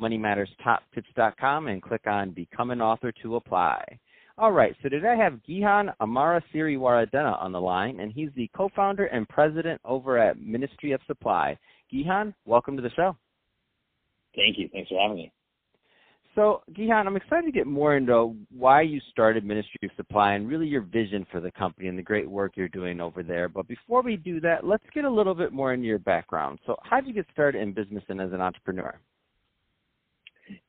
moneymatterstoptips.com and click on Become an Author to apply. All right, so today I have Gihan Amara Siriwaradena on the line, and he's the co-founder and president over at Ministry of Supply. Gihan, welcome to the show. Thank you. Thanks for having me. So, Gihan, I'm excited to get more into why you started Ministry of Supply and really your vision for the company and the great work you're doing over there. But before we do that, let's get a little bit more into your background. So, how did you get started in business and as an entrepreneur?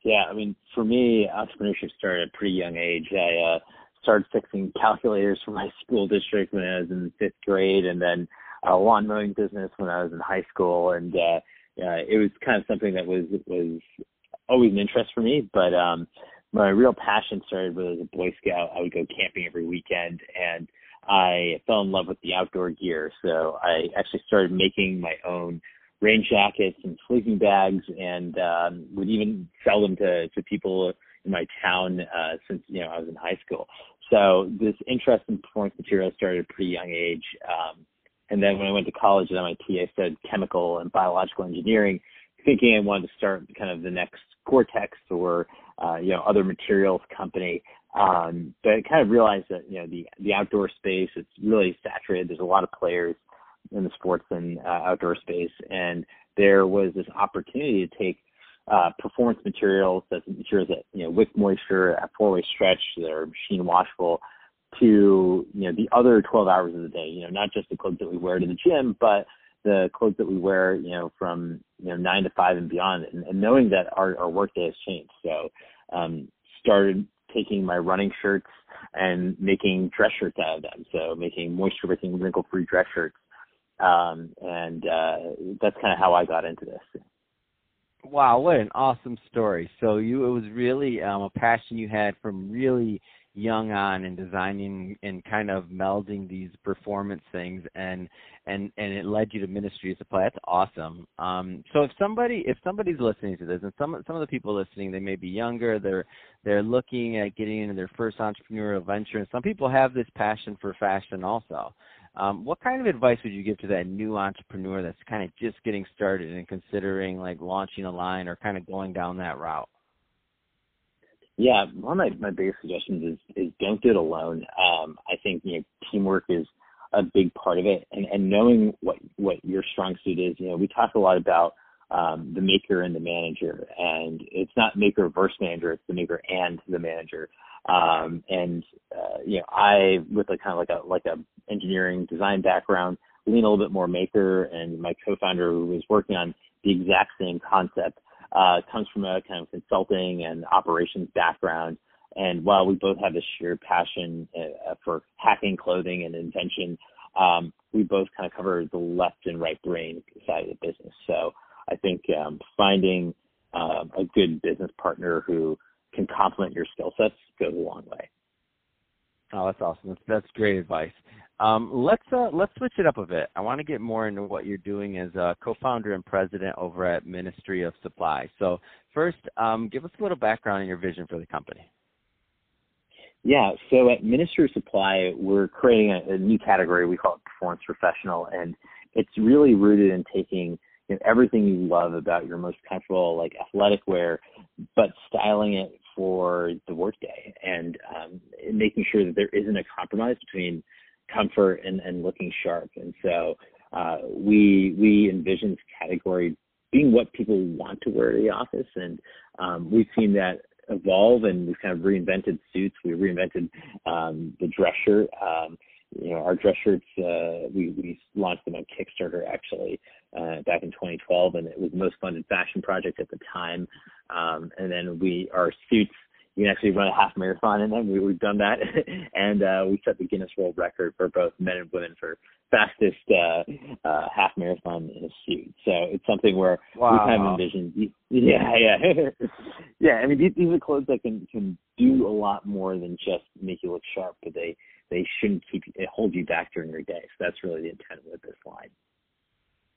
Yeah, I mean, for me, entrepreneurship started at a pretty young age. I uh, started fixing calculators for my school district when I was in fifth grade, and then a lawn mowing business when I was in high school. And uh, uh, it was kind of something that was was always an interest for me. But um, my real passion started with as a Boy Scout. I would go camping every weekend, and I fell in love with the outdoor gear. So I actually started making my own rain jackets and sleeping bags, and um, would even sell them to to people in my town uh, since you know I was in high school. So this interest in performance materials started at a pretty young age. Um, and then when I went to college at MIT, I studied chemical and biological engineering, thinking I wanted to start kind of the next Gore-Tex or uh, you know other materials company. Um, but I kind of realized that you know the the outdoor space it's really saturated. There's a lot of players in the sports and uh, outdoor space, and there was this opportunity to take uh, performance materials, that materials that you know wick moisture at four-way stretch, that are machine washable, to you know the other 12 hours of the day. You know, not just the clothes that we wear to the gym, but the clothes that we wear, you know, from you know nine to five and beyond, and, and knowing that our our workday has changed. So, um, started taking my running shirts and making dress shirts out of them. So making moisture wicking wrinkle free dress shirts um, and uh, that's kind of how I got into this. Wow, what an awesome story! So you, it was really um, a passion you had from really young on in designing and kind of melding these performance things, and and and it led you to Ministry Supply. That's awesome. Um, so if somebody if somebody's listening to this, and some some of the people listening, they may be younger, they're they're looking at getting into their first entrepreneurial venture, and some people have this passion for fashion also. Um, what kind of advice would you give to that new entrepreneur that's kind of just getting started and considering like launching a line or kind of going down that route? Yeah, one of my, my biggest suggestions is is don't do it alone. Um, I think you know teamwork is a big part of it, and and knowing what what your strong suit is. You know, we talk a lot about um, the maker and the manager, and it's not maker versus manager; it's the maker and the manager. Um, and uh, you know, I with a kind of like a like a engineering design background, lean a little bit more maker, and my co-founder who was working on the exact same concept uh, comes from a kind of consulting and operations background. And while we both have this shared passion uh, for hacking clothing and invention, um, we both kind of cover the left and right brain side of the business. So I think um, finding um, a good business partner who can complement your skill sets goes a long way. Oh, that's awesome. That's, that's great advice. Um, let's uh, let's switch it up a bit. I want to get more into what you're doing as a co-founder and president over at Ministry of Supply. So first, um, give us a little background on your vision for the company. Yeah, so at Ministry of Supply, we're creating a, a new category. We call it Performance Professional, and it's really rooted in taking you know, everything you love about your most comfortable like athletic wear, but styling it for the workday and um, making sure that there isn't a compromise between comfort and, and looking sharp. And so uh, we we envision this category being what people want to wear to the office, and um, we've seen that evolve, and we've kind of reinvented suits. We reinvented um, the dress shirt. Um, you know, our dress shirts, uh, we, we launched them on Kickstarter actually uh, back in 2012, and it was the most funded fashion project at the time. Um, and then we, our suits, you can actually run a half marathon in them. We, we've done that, and uh, we set the Guinness World Record for both men and women for fastest uh, uh, half marathon in a suit. So it's something where wow. we kind of envision. Yeah, yeah, yeah. I mean, these, these are clothes that can can do a lot more than just make you look sharp, but they they shouldn't keep hold you back during your day. So that's really the intent with this line.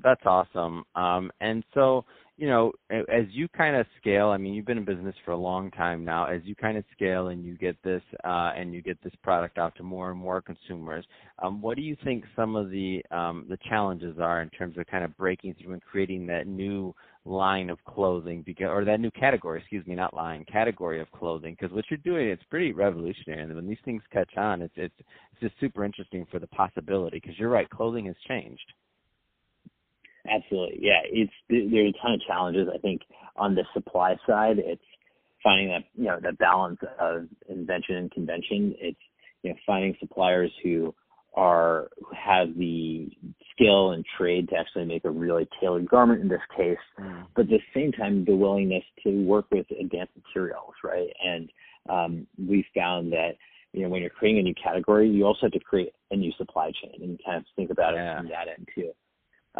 That's awesome. Um, and so, you know, as you kind of scale, I mean, you've been in business for a long time now. As you kind of scale and you get this uh, and you get this product out to more and more consumers, um, what do you think some of the um, the challenges are in terms of kind of breaking through and creating that new line of clothing, because, or that new category? Excuse me, not line category of clothing. Because what you're doing, it's pretty revolutionary, and when these things catch on, it's it's it's just super interesting for the possibility. Because you're right, clothing has changed. Absolutely. Yeah. It's, there's a ton of challenges. I think on the supply side, it's finding that, you know, that balance of invention and convention. It's, you know, finding suppliers who are, who have the skill and trade to actually make a really tailored garment in this case, mm. but at the same time, the willingness to work with advanced materials, right? And, um, we found that, you know, when you're creating a new category, you also have to create a new supply chain and kind of think about yeah. it from that end too.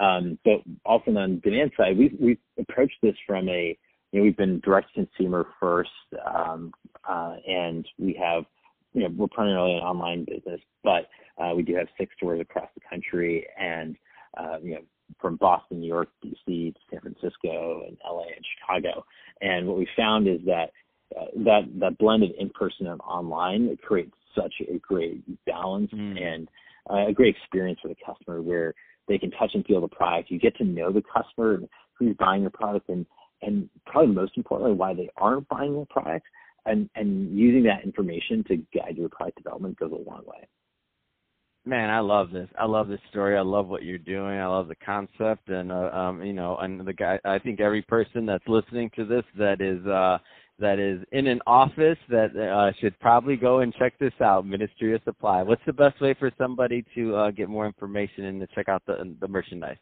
Um, but also on the demand side, we've, we've approached this from a, you know, we've been direct consumer first, um, uh, and we have, you know, we're primarily an online business, but uh, we do have six stores across the country, and uh, you know, from Boston, New York, DC, to San Francisco, and LA and Chicago. And what we found is that uh, that that blend of in person and online it creates such a great balance mm. and uh, a great experience for the customer where they can touch and feel the product. You get to know the customer and who's buying your product and and probably most importantly why they aren't buying your product and and using that information to guide your product development goes a long way. Man, I love this. I love this story. I love what you're doing. I love the concept, and uh, um, you know, and the guy. I think every person that's listening to this that is uh, that is in an office that uh, should probably go and check this out, Ministry of Supply. What's the best way for somebody to uh, get more information and to check out the the merchandise?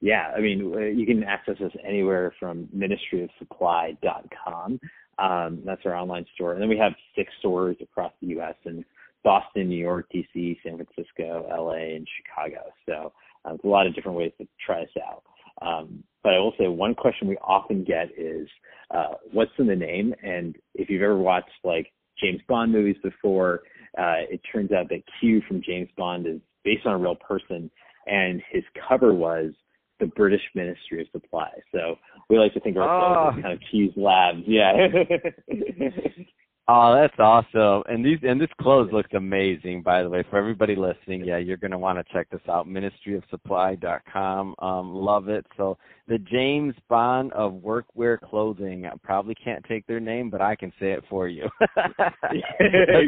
Yeah, I mean, uh, you can access us anywhere from ministryofsupply.com. Um, that's our online store. And then we have six stores across the U.S. in Boston, New York, D.C., San Francisco, L.A., and Chicago. So uh, there's a lot of different ways to try us out. Um, but I will say one question we often get is, uh, what's in the name? And if you've ever watched like James Bond movies before, uh, it turns out that Q from James Bond is based on a real person, and his cover was the British Ministry of Supply. So we like to think of ourselves oh. as kind of Q's labs. Yeah. Oh, that's awesome! And these and this clothes looks amazing. By the way, for everybody listening, yeah, you're gonna want to check this out. MinistryofSupply.com. Um, love it. So the James Bond of workwear clothing. I probably can't take their name, but I can say it for you. that's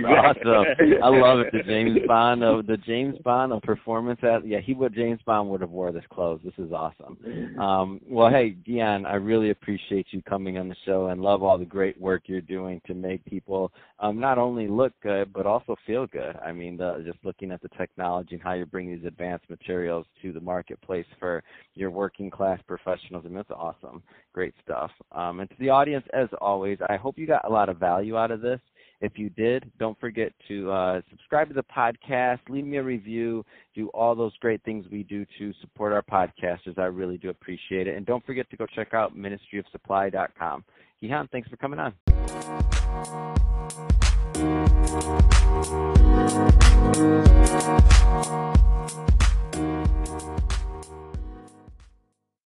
awesome. I love it. The James Bond of the James Bond of performance. At, yeah, he would. James Bond would have wore this clothes. This is awesome. Um, well, hey, Dion, I really appreciate you coming on the show and love all the great work you're doing to make people um, not only look good but also feel good. I mean, the, just looking at the technology and how you bring these advanced materials to the marketplace for your working class professionals, Mean, it's awesome, great stuff. Um, and to the audience, as always, I hope you got a lot of value out of this. If you did, don't forget to uh, subscribe to the podcast, leave me a review, do all those great things we do to support our podcasters. I really do appreciate it. And don't forget to go check out ministryofsupply.com. Gihan, thanks for coming on.